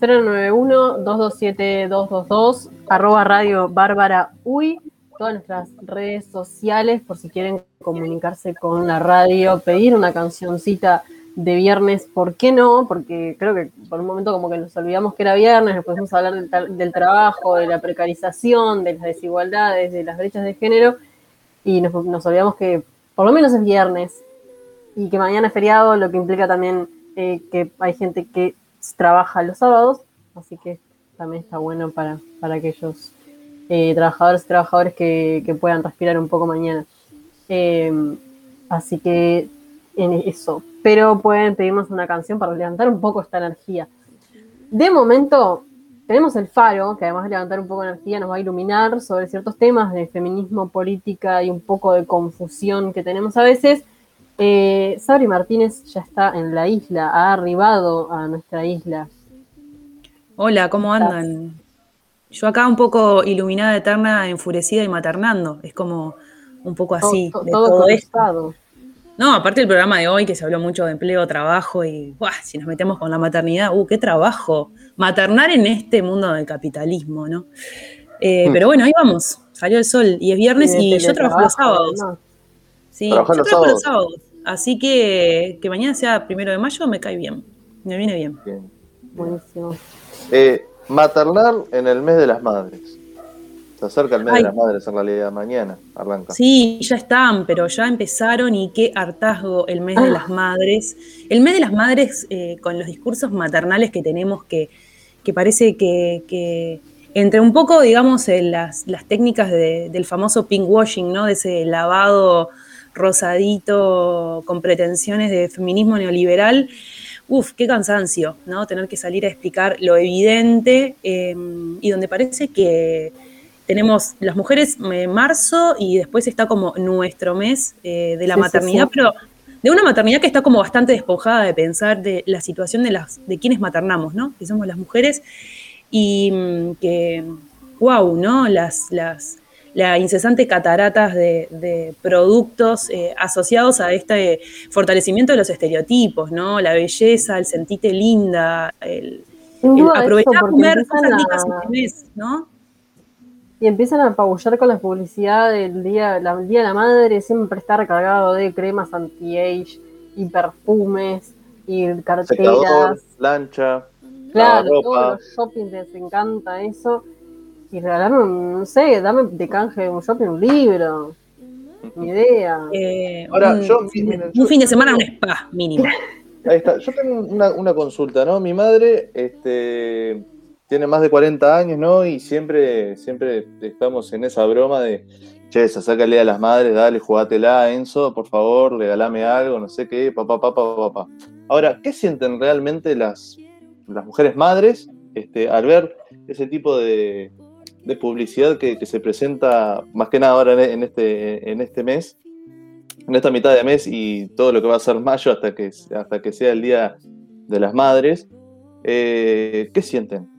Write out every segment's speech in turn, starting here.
091-227-222, arroba radio Bárbara Uy, todas nuestras redes sociales por si quieren comunicarse con la radio, pedir una cancioncita de viernes, ¿por qué no? Porque creo que por un momento como que nos olvidamos que era viernes, nos podemos hablar del, trabajo, de la precarización, de las desigualdades, de las brechas de género, y nos, olvidamos que por lo menos es viernes y que mañana es feriado, lo que implica también eh, que hay gente que trabaja los sábados, así que también está bueno para, para aquellos eh, trabajadores y trabajadores que, puedan respirar un poco mañana. Eh, así que en eso. Pero pueden pedirnos una canción para levantar un poco esta energía. De momento, tenemos el faro, que además de levantar un poco de energía, nos va a iluminar sobre ciertos temas de feminismo, política y un poco de confusión que tenemos a veces. Eh, Sabri Martínez ya está en la isla, ha arribado a nuestra isla. Hola, ¿cómo andan? Yo acá un poco iluminada, eterna, enfurecida y maternando. Es como un poco así. Todo, de todo, esto. No, aparte del programa de hoy que se habló mucho de empleo, trabajo y si nos metemos con la maternidad, ¡uh, qué trabajo! Maternar en este mundo del capitalismo, ¿no? Eh, hmm. Pero bueno, ahí vamos, salió el sol y es viernes y, yo trabajo los sábados. Sí, yo trabajo los sábados. Así que que mañana sea primero de mayo me cae bien, me viene bien. bien. Buenísimo. Eh, maternar en el mes de las madres. Se acerca el mes de las madres en realidad, mañana arranca. Sí, ya están, pero ya empezaron y qué hartazgo el mes de las madres. El mes de las madres eh, con los discursos maternales que tenemos que, que parece que, entre un poco, digamos, en las, las técnicas del famoso pinkwashing, ¿no? De ese lavado rosadito con pretensiones de feminismo neoliberal. Uf, qué cansancio, ¿no? Tener que salir a explicar lo evidente eh, y donde parece que tenemos las mujeres en eh, marzo y después está como nuestro mes eh, de la maternidad, pero de una maternidad que está como bastante despojada de pensar de la situación de, las, de quienes maternamos, ¿no? Que somos las mujeres y mm, que, wow, ¿no? Las, las, la incesante cataratas de, productos eh, asociados a este fortalecimiento de los estereotipos, ¿no? La belleza, el sentirte linda, el, aprovechar a comer cosas ricas este mes, ¿no? y empiezan a apabullar con la publicidad del día, la, día de la madre, siempre está recargado de cremas anti-age y perfumes y carteras. lancha, claro, todos los shopping les encanta eso. Y regalaron, no sé, dame de canje un shopping un libro. Ni idea. Eh, Ahora, un, yo, un fin de semana un spa, mínimo. Ahí está. Yo tengo una, una consulta, ¿no? Mi madre, este tiene más de 40 años, ¿no? Y siempre, siempre estamos en esa broma de, che, sácale a las madres, dale, jugátela, Enzo, por favor, regálame algo, no sé qué, papá, papá, papá. Ahora, ¿qué sienten realmente las, las mujeres madres este, al ver ese tipo de, publicidad que, se presenta más que nada ahora en este, en este mes, en esta mitad de mes y todo lo que va a ser mayo hasta que, hasta que sea el Día de las Madres? Eh, ¿Qué sienten?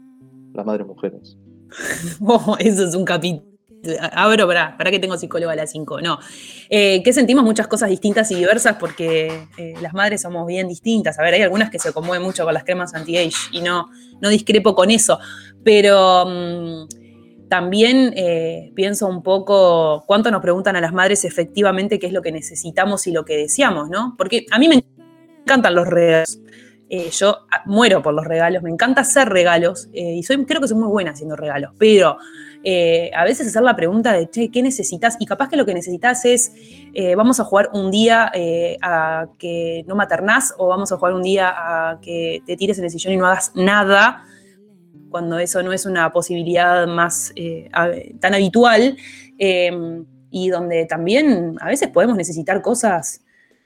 las madres mujeres. Oh, eso es un capítulo. Abro, para, para que tengo psicóloga a las 5. No. Eh, sentimos muchas cosas distintas y diversas porque eh, las madres somos bien distintas. A ver, hay algunas que se conmueven mucho con las cremas anti-age y no, no discrepo con eso. Pero mm, también eh, pienso un poco cuánto nos preguntan a las madres efectivamente qué es lo que necesitamos y lo que deseamos, ¿no? Porque a mí me encantan los regalos. Eh, yo ah, muero por los regalos, me encanta hacer regalos eh, y soy, creo que soy muy buena haciendo regalos, pero a veces hacer la pregunta de, che, ¿qué necesitas? Y capaz que lo que necesitas es, vamos a jugar un día a que no maternás o vamos a jugar un día a que te tires en el sillón y no hagas nada, cuando eso no es una posibilidad más tan habitual y donde también a veces podemos necesitar cosas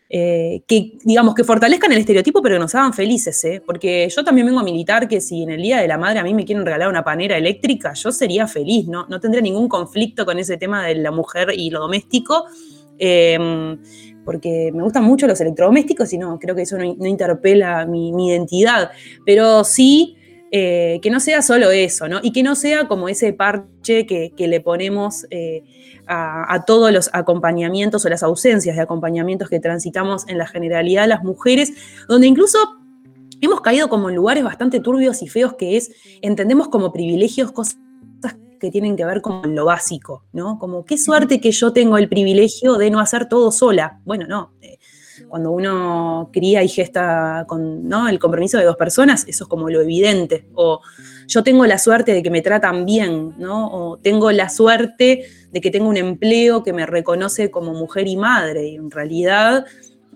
eh, que, digamos, que fortalezcan el estereotipo, pero que nos hagan felices, ¿eh? Porque yo también vengo a militar que si en el Día de la Madre a mí me quieren regalar una panera eléctrica, yo sería feliz, ¿no? No tendría ningún conflicto con ese tema de la mujer y lo doméstico, em, porque me gustan mucho los electrodomésticos y no, creo que eso no, interpela mi, identidad, pero sí... Eh, que no sea solo eso, ¿no? Y que no sea como ese parche que, le ponemos eh, a, todos los acompañamientos o las ausencias de acompañamientos que transitamos en la generalidad de las mujeres, donde incluso hemos caído como en lugares bastante turbios y feos que es, entendemos como privilegios cosas que tienen que ver con lo básico, ¿no? Como qué suerte que yo tengo el privilegio de no hacer todo sola. Bueno, no. Eh, cuando uno cría y gesta con ¿no? el compromiso de dos personas, eso es como lo evidente. O yo tengo la suerte de que me tratan bien, ¿no? O tengo la suerte de que tengo un empleo que me reconoce como mujer y madre. Y en realidad,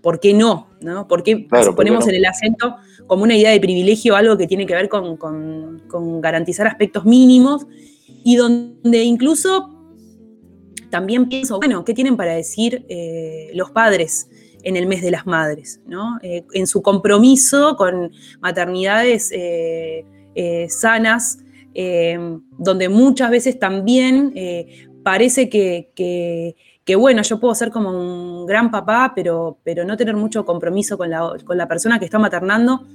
¿por qué no? ¿no? ¿Por qué ponemos en el acento como una idea de privilegio algo que tiene que ver con, con garantizar aspectos mínimos? y donde incluso también pienso, bueno, ¿qué tienen para decir eh, los padres en el mes de las madres? ¿no? Eh, en su compromiso con maternidades eh, sanas, donde muchas veces también parece que, que, bueno, yo puedo ser como un gran papá, pero, pero no tener mucho compromiso con la, con la persona que está maternando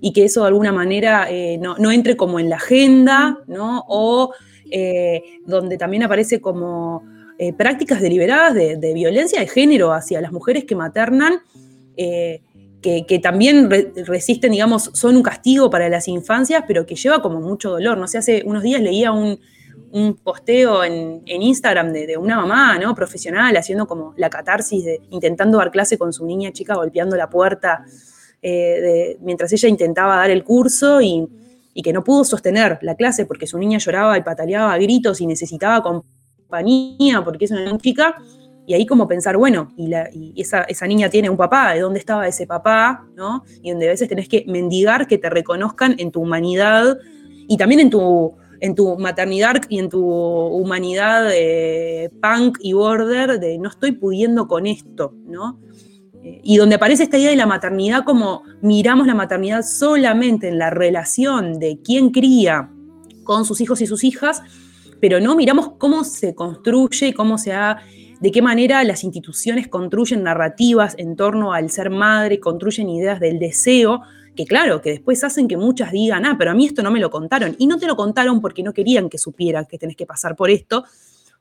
y que eso de alguna manera no, no, entre como en la agenda, ¿no? O eh, donde también aparece como eh, prácticas deliberadas de, violencia de género hacia las mujeres que maternan, eh, que, también resisten, digamos, son un castigo para las infancias, pero que lleva como mucho dolor. No sé, hace unos días leía un, posteo en, Instagram de, una mamá, ¿no? Profesional, haciendo como la catarsis de intentando dar clase con su niña chica, golpeando la puerta mientras ella intentaba dar el curso y y que no pudo sostener la clase porque su niña lloraba y pataleaba a gritos y necesitaba porque es una chica. Y ahí como pensar, bueno, y, esa, niña tiene un papá, ¿de dónde estaba ese papá? ¿no? Y donde a veces tenés que mendigar que te reconozcan en tu humanidad y también en tu, en tu maternidad y en tu humanidad de punk y border, de no estoy pudiendo con esto, ¿no? y donde aparece esta idea de la maternidad como miramos la maternidad solamente en la relación de quién cría con sus hijos y sus hijas, pero no miramos cómo se construye y cómo se ha, de qué manera las instituciones construyen narrativas en torno al ser madre, construyen ideas del deseo, que claro, que después hacen que muchas digan, ah, pero a mí esto no me lo contaron. Y no te lo contaron porque no querían que supieran que tenés que pasar por esto,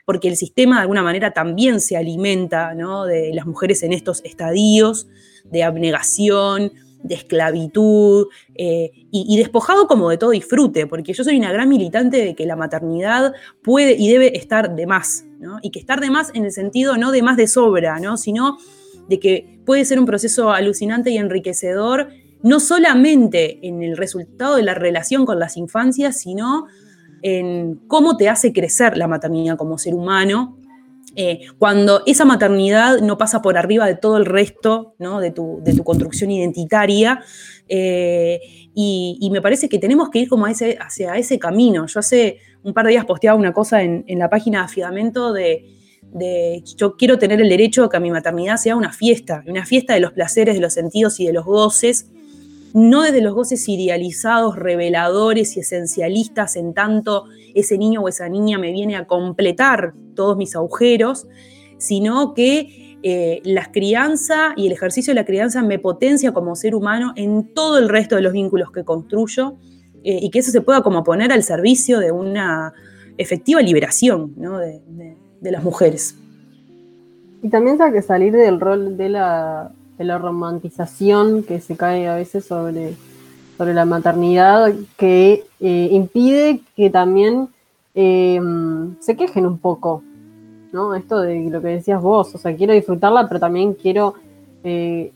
porque el sistema de alguna manera también se alimenta de las mujeres en estos estadios de abnegación, de esclavitud eh, y, despojado como de todo disfrute, porque yo soy una gran militante de que la maternidad puede y debe estar de más, y que estar de más en el sentido no de más de sobra, ¿no? sino de que puede ser un proceso alucinante y enriquecedor, no solamente en el resultado de la relación con las infancias, sino en cómo te hace crecer la maternidad como ser humano, eh, cuando esa maternidad no pasa por arriba de todo el resto de, tu, construcción identitaria. Eh, y, me parece que tenemos que ir como ese, hacia ese camino. Yo hace un par de días posteaba una cosa en, la página de Afidamento de, de, yo quiero tener el derecho a que mi maternidad sea una fiesta, una fiesta de los placeres, de los sentidos y de los goces, no desde los goces idealizados, reveladores y esencialistas, en tanto ese niño o esa niña me viene a completar todos mis agujeros, sino que eh, la crianza y el ejercicio de la crianza me potencia como ser humano en todo el resto de los vínculos que construyo eh, y que eso se pueda como poner al servicio de una efectiva liberación de, las mujeres. Y también hay que salir del rol de la de la romantización que se cae a veces sobre, sobre la maternidad, que eh, impide que también eh, se quejen un poco, ¿no? Esto de lo que decías vos, o sea, quiero disfrutarla, pero también quiero eh,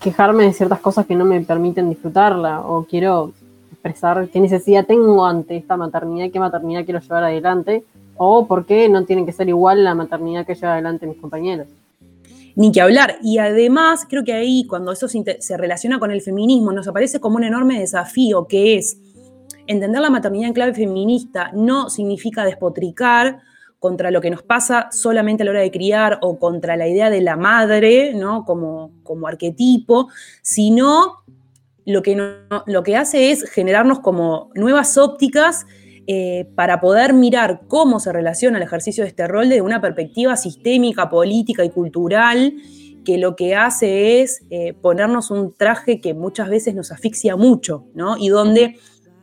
quejarme de ciertas cosas que no me permiten disfrutarla, o quiero expresar qué necesidad tengo ante esta maternidad, qué maternidad quiero llevar adelante, o por qué no tiene que ser igual la maternidad que lleva adelante mis compañeros ni que hablar. Y además, creo que ahí, cuando eso se, relaciona con el feminismo, nos aparece como un enorme desafío, que es entender la maternidad en clave feminista no significa despotricar contra lo que nos pasa solamente a la hora de criar o contra la idea de la madre, ¿no? Como, como arquetipo, sino lo que, lo que hace es generarnos como nuevas ópticas eh, para poder mirar cómo se relaciona el ejercicio de este rol desde una perspectiva sistémica, política y cultural, que lo que hace es eh, ponernos un traje que muchas veces nos asfixia mucho, ¿no? Y donde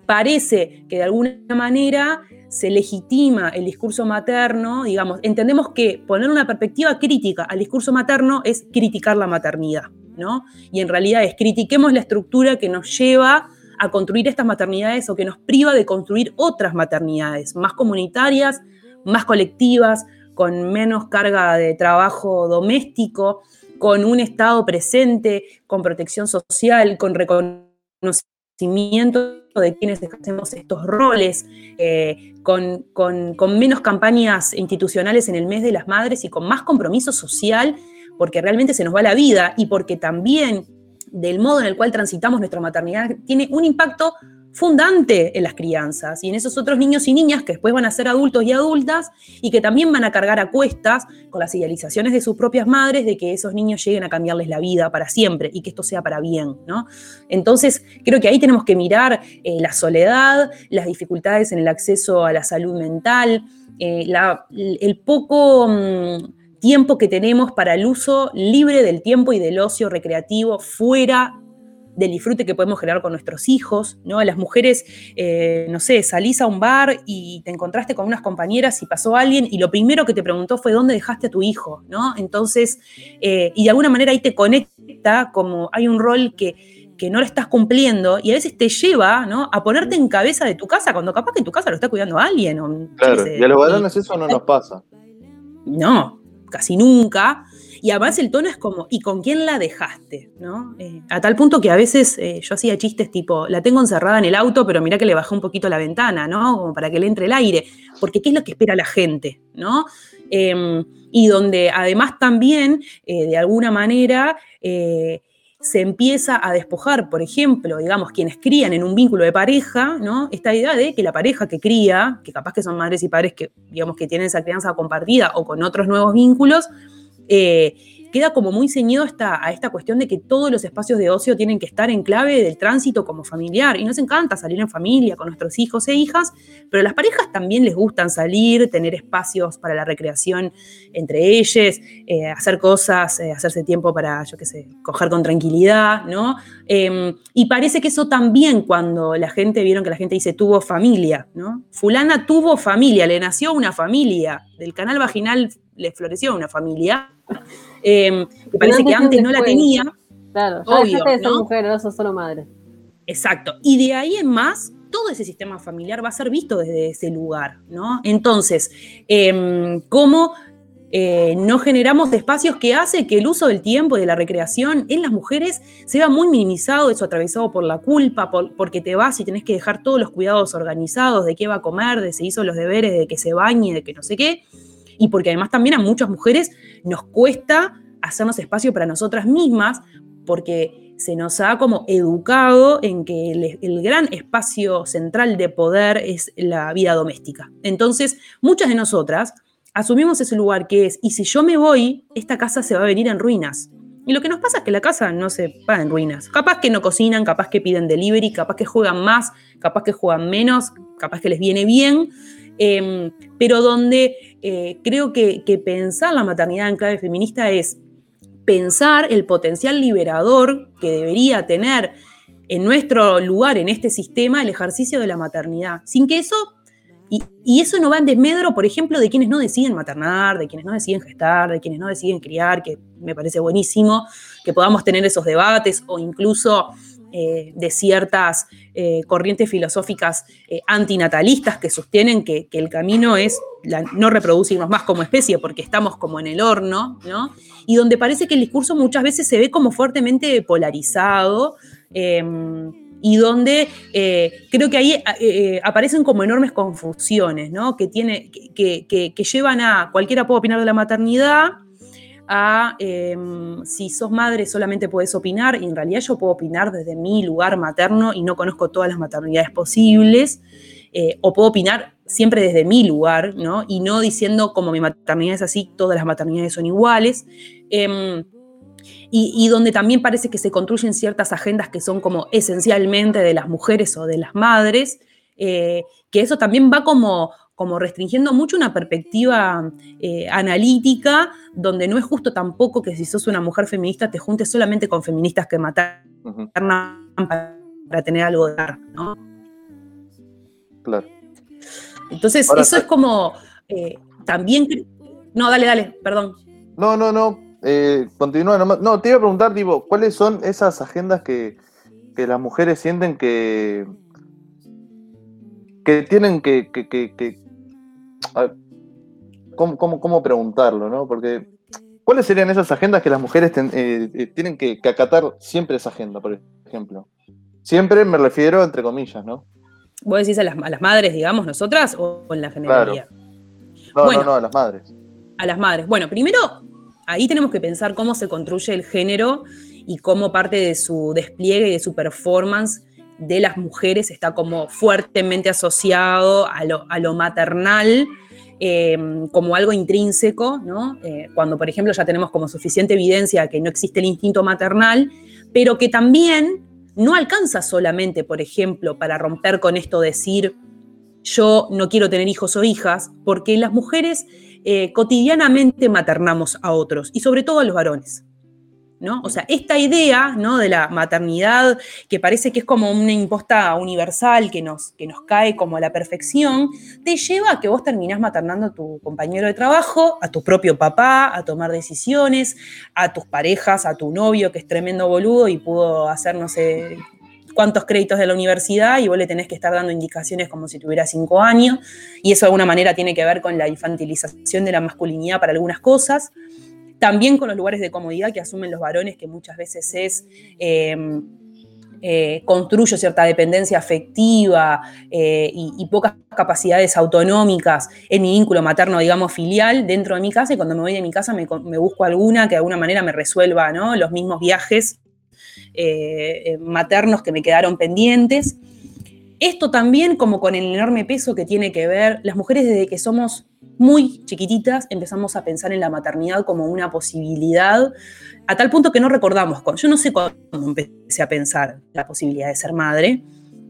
parece que de alguna manera se legitima el discurso materno, digamos, entendemos que poner una perspectiva crítica al discurso materno es criticar la maternidad, ¿no? Y en realidad es critiquemos la estructura que nos lleva a construir estas maternidades o que nos priva de construir otras maternidades más comunitarias, más colectivas, con menos carga de trabajo doméstico, con un Estado presente, con protección social, con reconocimiento de quienes ejercemos estos roles, eh, con, con, menos campañas institucionales en el mes de las madres y con más compromiso social, porque realmente se nos va la vida y porque también del modo en el cual transitamos nuestra maternidad tiene un impacto fundante en las crianzas y en esos otros niños y niñas que después van a ser adultos y adultas y que también van a cargar a cuestas con las idealizaciones de sus propias madres de que esos niños lleguen a cambiarles la vida para siempre y que esto sea para bien, ¿no? Entonces, creo que ahí tenemos que mirar eh, la soledad, las dificultades en el acceso a la salud mental, eh, el poco... Mm, tiempo que tenemos para el uso libre del tiempo y del ocio recreativo fuera del disfrute que podemos generar con nuestros hijos, ¿no? Las mujeres, eh, no sé, salís a un bar y te encontraste con unas compañeras y pasó alguien y lo primero que te preguntó fue dónde dejaste a tu hijo, ¿no? Entonces, eh, y de alguna manera ahí te conecta como hay un rol que, que no lo estás cumpliendo y a veces te lleva ¿no? a ponerte en cabeza de tu casa cuando capaz que en tu casa lo está cuidando alguien. claro, y a los varones eso no nos pasa. No, casi nunca. Y además el tono es como, ¿y con quién la dejaste? ¿no? Eh, a tal punto que a veces eh, yo hacía chistes tipo, la tengo encerrada en el auto, pero mira que le bajé un poquito la ventana, ¿no? Como para que le entre el aire. Porque ¿qué es lo que espera la gente? ¿no? Em, y donde además también, eh, de alguna manera, se empieza a despojar, por ejemplo, digamos, quienes crían en un vínculo de pareja, ¿no? Esta idea de que la pareja que cría, que capaz que son madres y padres que, digamos, que tienen esa crianza compartida o con otros nuevos vínculos, eh, queda como muy ceñido a esta cuestión de que todos los espacios de ocio tienen que estar en clave del tránsito como familiar. Y nos encanta salir en familia con nuestros hijos e hijas, pero a las parejas también les gustan salir, tener espacios para la recreación entre ellos, eh, hacer cosas, eh, hacerse tiempo para, yo qué sé, coger con tranquilidad, ¿no? Em, y parece que eso también cuando la gente, vieron que la gente dice tuvo familia, ¿no? Fulana tuvo familia, le nació una familia, del canal vaginal le floreció una familia eh, parece que antes no la tenía. Claro, ya obvio, de ser mujer, no sos solo madre. Exacto. Y de ahí en más, todo ese sistema familiar va a ser visto desde ese lugar, ¿no? Entonces, em, ¿cómo eh, no generamos espacios que hace que el uso del tiempo y de la recreación en las mujeres sea muy minimizado, eso atravesado por la culpa, porque te vas y tenés que dejar todos los cuidados organizados de qué va a comer, de se hizo los deberes, de que se bañe, de que no sé qué y porque además también a muchas mujeres nos cuesta hacernos espacio para nosotras mismas, porque se nos ha como educado en que el, gran espacio central de poder es la vida doméstica. Entonces, muchas de nosotras asumimos ese lugar que es, y si yo me voy, esta casa se va a venir en ruinas. Y lo que nos pasa es que la casa no se va en ruinas. Capaz que no cocinan, capaz que piden delivery, capaz que juegan más, capaz que juegan menos, capaz que les viene bien, Em, pero donde eh, creo que, pensar la maternidad en clave feminista es pensar el potencial liberador que debería tener en nuestro lugar, en este sistema, el ejercicio de la maternidad, sin que eso, y, y, eso no va en desmedro, por ejemplo, de quienes no deciden maternar, de quienes no deciden gestar, de quienes no deciden criar, que me parece buenísimo que podamos tener esos debates o incluso eh, de ciertas eh, corrientes filosóficas eh, antinatalistas que sostienen que, el camino es no reproducirnos más como especie porque estamos como en el horno, ¿no? Y donde parece que el discurso muchas veces se ve como fuertemente polarizado em, y donde creo que ahí aparecen como enormes confusiones, ¿no? Que, que, llevan a cualquiera puede opinar de la maternidad, a em, si sos madre solamente puedes opinar, y en realidad yo puedo opinar desde mi lugar materno y no conozco todas las maternidades posibles, eh, o puedo opinar siempre desde mi lugar, ¿no? Y no diciendo como mi maternidad es así, todas las maternidades son iguales. Em, y, donde también parece que se construyen ciertas agendas que son como esencialmente de las mujeres o de las madres, eh, que eso también va como, como restringiendo mucho una perspectiva eh, analítica, donde no es justo tampoco que si sos una mujer feminista te juntes solamente con feministas que matan para, tener algo de dar, ¿no? Claro. Entonces, eso es como eh, también. No, dale, dale, perdón. No, no, no. eh, continúa nomás. No, te iba a preguntar, tipo, ¿cuáles son esas agendas que, que las mujeres sienten que, que tienen que... ¿cómo, cómo, cómo preguntarlo, no? Porque, ¿cuáles serían esas agendas que las mujeres ten- eh, eh, tienen que, que acatar siempre esa agenda, por ejemplo? Siempre me refiero entre comillas, ¿no? ¿Vos decís a las, a las madres, digamos, nosotras, o en la generalidad? No, Bueno. no, no, a las madres. A las madres. Bueno, primero, ahí tenemos que pensar cómo se construye el género y cómo parte de su despliegue y de su performance de las mujeres está como fuertemente asociado a lo, a lo maternal eh, como algo intrínseco, ¿no? Eh, cuando, por ejemplo, ya tenemos como suficiente evidencia de que no existe el instinto maternal, pero que también no alcanza solamente, por ejemplo, para romper con esto de decir yo no quiero tener hijos o hijas, porque las mujeres eh, cotidianamente maternamos a otros y sobre todo a los varones. ¿No? O sea, esta idea ¿no? de la maternidad, que parece que es como una imposta universal que nos, que nos cae como a la perfección, te lleva a que vos terminás maternando a tu compañero de trabajo, a tu propio papá, a tomar decisiones, a tus parejas, a tu novio que es tremendo boludo y pudo hacer no sé cuántos créditos de la universidad y vos le tenés que estar dando indicaciones como si tuviera cinco años, y eso de alguna manera tiene que ver con la infantilización de la masculinidad para algunas cosas. También con los lugares de comodidad que asumen los varones, que muchas veces es eh, eh, construyo cierta dependencia afectiva eh, y, pocas capacidades autonómicas en mi vínculo materno, digamos, filial dentro de mi casa y cuando me voy de mi casa me, me busco alguna que de alguna manera me resuelva ¿no? los mismos viajes eh, maternos que me quedaron pendientes. Esto también como con el enorme peso que tiene que ver, las mujeres desde que somos muy chiquititas empezamos a pensar en la maternidad como una posibilidad, a tal punto que no recordamos, yo no sé cuándo empecé a pensar la posibilidad de ser madre,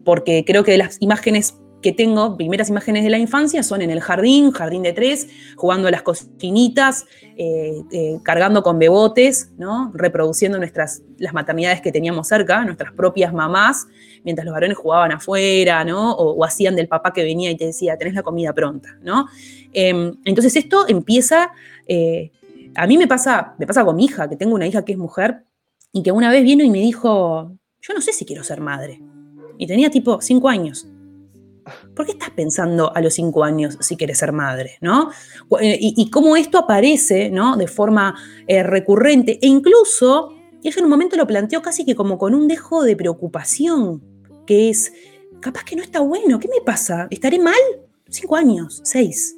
porque creo que de las imágenes que tengo, primeras imágenes de la infancia, son en el jardín, jardín de tres, jugando a las cocinitas, eh, eh, cargando con bebotes, ¿no? reproduciendo nuestras, las maternidades que teníamos cerca, nuestras propias mamás, mientras los varones jugaban afuera, ¿no? O, hacían del papá que venía y te decía, tenés la comida pronta, ¿no? Eh, entonces esto empieza, eh, a mí me pasa, me pasa con mi hija, que tengo una hija que es mujer, y que una vez vino y me dijo, yo no sé si quiero ser madre. Y tenía tipo cinco años. ¿Por qué estás pensando a los cinco años si quieres ser madre? ¿no? Y, y cómo esto aparece ¿no? de forma eh, recurrente e incluso, ella en un momento lo planteó casi que como con un dejo de preocupación, que es, capaz que no está bueno, ¿qué me pasa? ¿Estaré mal? Cinco años, seis,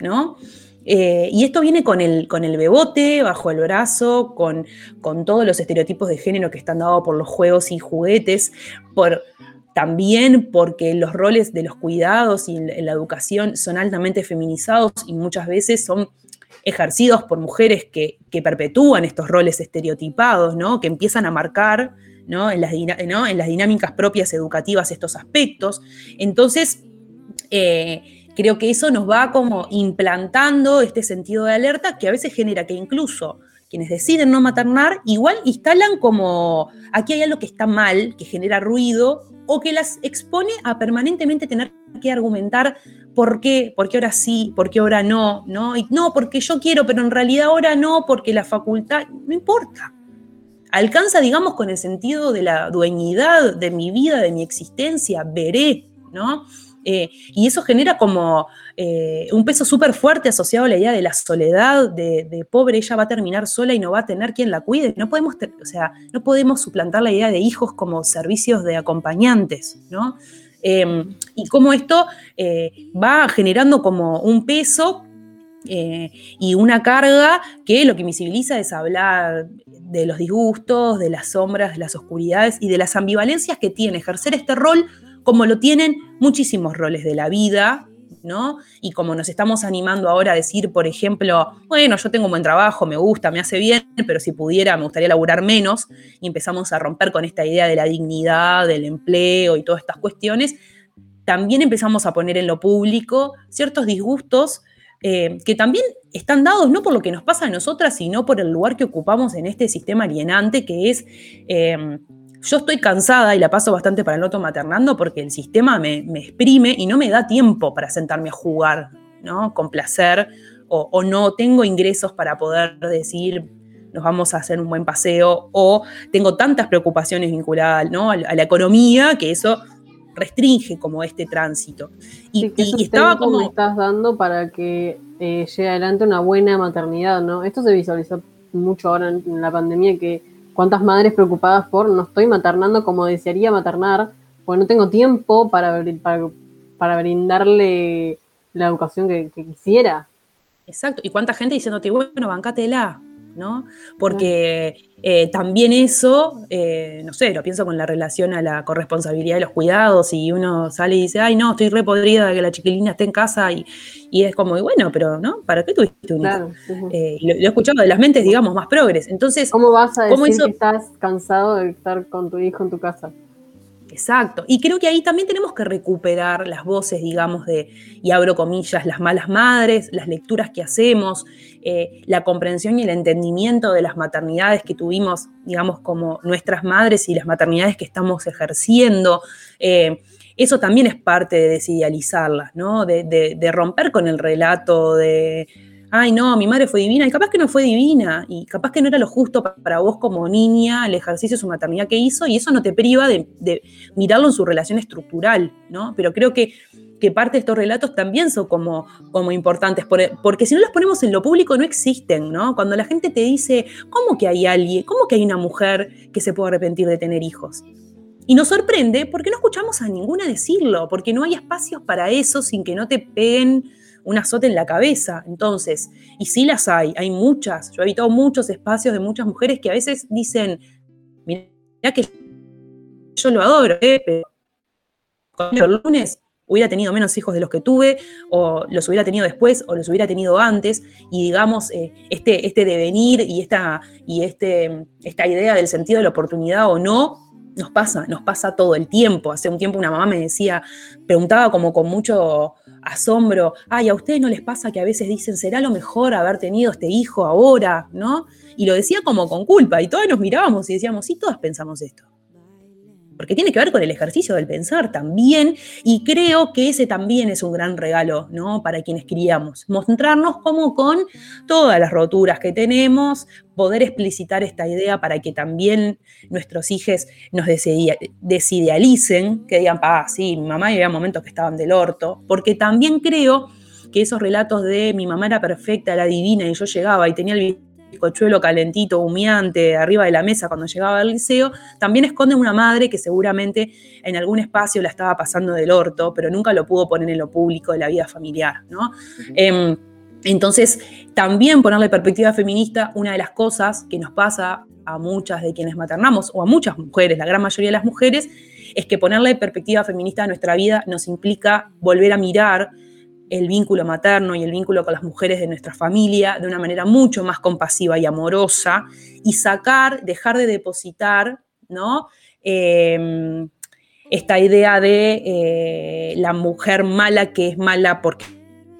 ¿no? Eh, y esto viene con el, con el bebote bajo el brazo, con, con todos los estereotipos de género que están dados por los juegos y juguetes, por, también porque los roles de los cuidados y en la educación son altamente feminizados y muchas veces son ejercidos por mujeres que, que perpetúan estos roles estereotipados, ¿no? que empiezan a marcar ¿no? En, las, dinámicas propias educativas estos aspectos. Entonces, eh, creo que eso nos va como implantando este sentido de alerta que a veces genera que incluso quienes deciden no maternar, igual instalan como aquí hay algo que está mal, que genera ruido, o que las expone a permanentemente tener que argumentar por qué, por qué ahora sí, por qué ahora no, ¿no? Y no, porque yo quiero, pero en realidad ahora no, porque la facultad, no importa. Alcanza, digamos, con el sentido de la dueñidad de mi vida, de mi existencia, veré, ¿no? Eh, y eso genera como eh, un peso súper fuerte asociado a la idea de la soledad, de, pobre, ella va a terminar sola y no va a tener quien la cuide. No podemos, o sea, no podemos suplantar la idea de hijos como servicios de acompañantes, ¿no? Eh, y cómo esto va generando como un peso y una carga que lo que invisibiliza es hablar de los disgustos, de las sombras, de las oscuridades y de las ambivalencias que tiene ejercer este rol como lo tienen muchísimos roles de la vida, ¿no? Y como nos estamos animando ahora a decir, por ejemplo, bueno, yo tengo un buen trabajo, me gusta, me hace bien, pero si pudiera me gustaría laburar menos, y empezamos a romper con esta idea de la dignidad, del empleo y todas estas cuestiones, también empezamos a poner en lo público ciertos disgustos eh, que también están dados no por lo que nos pasa a nosotras, sino por el lugar que ocupamos en este sistema alienante que es... Eh, yo estoy cansada y la paso bastante para el otro maternando porque el sistema me, me, exprime y no me da tiempo para sentarme a jugar, ¿no? Con placer, o, o, no tengo ingresos para poder decir, nos vamos a hacer un buen paseo, o tengo tantas preocupaciones vinculadas ¿no? a, la economía que eso restringe como este tránsito. Y, estaba como... me estás dando para que eh, llegue adelante una buena maternidad, ¿no? Esto se visualizó mucho ahora en, la pandemia, que cuántas madres preocupadas por no estoy maternando como desearía maternar, porque no tengo tiempo para, para, brindarle la educación que, que quisiera. Exacto, y cuánta gente diciéndote, bueno, bancátela, ¿no? Porque eh, también eso, eh, no sé, lo pienso con la relación a la corresponsabilidad de los cuidados y uno sale y dice, ay, no, estoy re podrida de que la chiquilina esté en casa y, es como, bueno, pero, ¿no? ¿Para qué tuviste un hijo? Eh, lo, he escuchado de las mentes, digamos, más progres. Entonces, ¿cómo vas a decir que estás cansado de estar con tu hijo en tu casa? Exacto. Y creo que ahí también tenemos que recuperar las voces, digamos, de, y abro comillas, las malas madres, las lecturas que hacemos, eh, la comprensión y el entendimiento de las maternidades que tuvimos, digamos, como nuestras madres y las maternidades que estamos ejerciendo. Eh, eso también es parte de desidealizarlas, ¿no? de romper con el relato de ay, no, mi madre fue divina, y capaz que no fue divina, y capaz que no era lo justo para vos como niña el ejercicio de su maternidad que hizo, y eso no te priva de, mirarlo en su relación estructural, ¿no? Pero creo que, que parte de estos relatos también son como, como importantes, porque si no los ponemos en lo público no existen, ¿no? Cuando la gente te dice, ¿cómo que hay alguien, cómo que hay una mujer que se puede arrepentir de tener hijos? Y nos sorprende porque no escuchamos a ninguna decirlo, porque no hay espacios para eso sin que no te peguen un azote en la cabeza. Entonces, y sí las hay, hay muchas. Yo he habitado muchos espacios de muchas mujeres que a veces dicen, mira que yo lo adoro, ¿eh? pero el lunes hubiera tenido menos hijos de los que tuve, o los hubiera tenido después, o los hubiera tenido antes, y digamos, eh, este, este devenir y, esta, y este, esta idea del sentido de la oportunidad o no, nos pasa, nos pasa todo el tiempo. Hace un tiempo una mamá me decía, preguntaba como con mucho asombro, ay, a ustedes no les pasa que a veces dicen, será lo mejor haber tenido este hijo ahora, ¿no? Y lo decía como con culpa, y todos nos mirábamos y decíamos, sí, todas pensamos esto porque tiene que ver con el ejercicio del pensar también, y creo que ese también es un gran regalo, ¿no? Para quienes criamos, mostrarnos como con todas las roturas que tenemos, poder explicitar esta idea para que también nuestros hijos nos desidealicen, que digan, ah, sí, mi mamá y había momentos que estaban del orto, porque también creo que esos relatos de mi mamá era perfecta, era divina, y yo llegaba y tenía el cochuelo calentito, humeante, arriba de la mesa cuando llegaba al liceo, también esconde una madre que seguramente en algún espacio la estaba pasando del orto, pero nunca lo pudo poner en lo público de la vida familiar, ¿no? Em, entonces, también ponerle perspectiva feminista, una de las cosas que nos pasa a muchas de quienes maternamos, o a muchas mujeres, la gran mayoría de las mujeres, es que ponerle perspectiva feminista a nuestra vida nos implica volver a mirar el vínculo materno y el vínculo con las mujeres de nuestra familia de una manera mucho más compasiva y amorosa y sacar, dejar de depositar, ¿no? Em, esta idea de eh, la mujer mala que es mala porque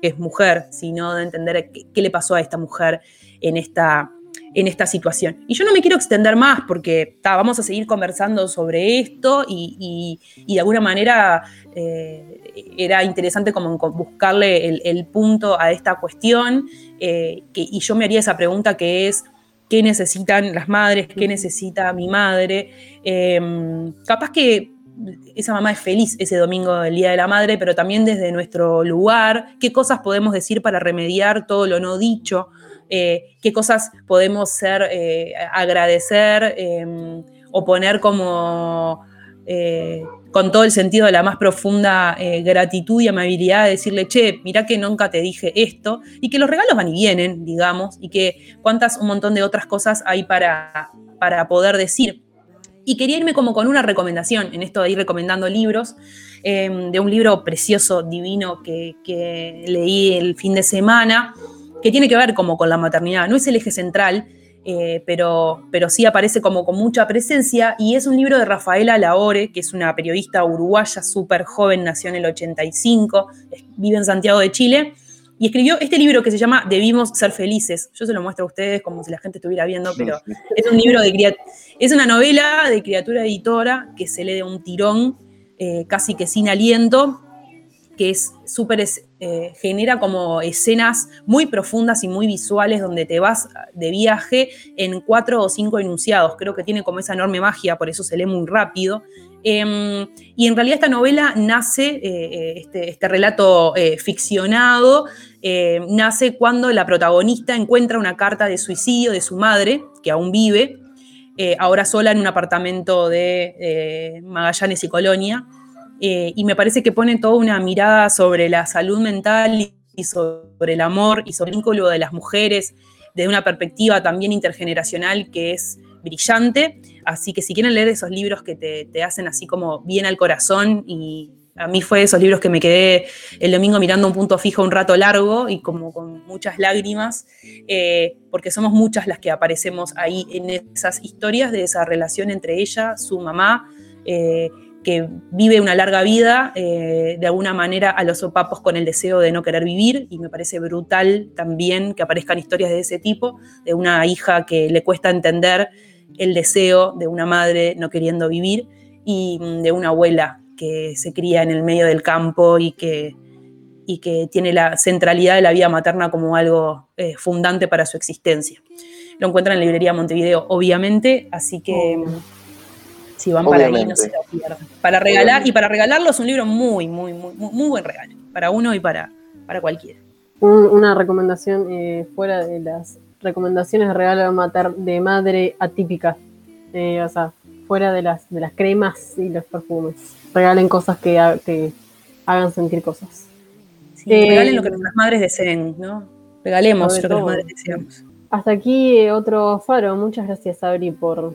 es mujer, sino de entender qué, le pasó a esta mujer en esta, en esta situación. Y yo no me quiero extender más porque vamos a seguir conversando sobre esto y, de alguna manera eh, era interesante como buscarle el, punto a esta cuestión eh, y yo me haría esa pregunta que es, ¿qué necesitan las madres? ¿Qué necesita mi madre? Em, capaz que esa mamá es feliz ese domingo del Día de la Madre, pero también desde nuestro lugar, qué cosas podemos decir para remediar todo lo no dicho, eh, qué cosas podemos ser, eh, agradecer em, o poner como con todo el sentido de la más profunda eh, gratitud y amabilidad, de decirle, che, mirá que nunca te dije esto, y que los regalos van y vienen, digamos, y que cuántas, un montón de otras cosas hay para, para poder decir. Y quería irme como con una recomendación, en esto de ir recomendando libros, em, de un libro precioso, divino, que leí el fin de semana, que tiene que ver como con la maternidad, no es el eje central, eh, pero, pero sí aparece como con mucha presencia y es un libro de Rafaela Laore, que es una periodista uruguaya súper joven, nació en el 85, vive en Santiago de Chile, y escribió este libro que se llama Debimos ser felices. Yo se lo muestro a ustedes como si la gente estuviera viendo, pero es un libro de es una novela de criatura editora que se lee de un tirón, eh, casi que sin aliento, que es súper eh, genera como escenas muy profundas y muy visuales donde te vas de viaje en cuatro o cinco enunciados. Creo que tiene como esa enorme magia, por eso se lee muy rápido. Em, y en realidad esta novela nace, eh, eh, este, este, relato ficcionado, nace cuando la protagonista encuentra una carta de suicidio de su madre, que aún vive, ahora sola en un apartamento de Magallanes y Colonia. Eh, y me parece que pone toda una mirada sobre la salud mental y sobre el amor y sobre el vínculo de las mujeres desde una perspectiva también intergeneracional que es brillante. Así que si quieren leer esos libros que te, hacen así como bien al corazón y a mí fue esos libros que me quedé el domingo mirando un punto fijo un rato largo y como con muchas lágrimas, eh, porque somos muchas las que aparecemos ahí en esas historias de esa relación entre ella, su mamá, eh, que vive una larga vida, eh, de alguna manera a los sopapos con el deseo de no querer vivir, y me parece brutal también que aparezcan historias de ese tipo, de una hija que le cuesta entender el deseo de una madre no queriendo vivir, y mm, de una abuela que se cría en el medio del campo y que, y que tiene la centralidad de la vida materna como algo eh, fundante para su existencia. Lo encuentran en la librería Montevideo, obviamente, así que... Mm, si van para ahí, no se lo pierdan. Para regalar, y para regalarlo es un libro muy, muy, muy, muy buen regalo. Para uno y para, para cualquiera. una recomendación eh, fuera de las recomendaciones de regalo de, de madre atípica. Eh, o sea, fuera de las, de las cremas y los perfumes. Regalen cosas que, que hagan sentir cosas. regalen lo que nuestras madres deseen, ¿no? Regalemos lo que las madres deseamos. Hasta aquí otro faro. Muchas gracias, Abri, por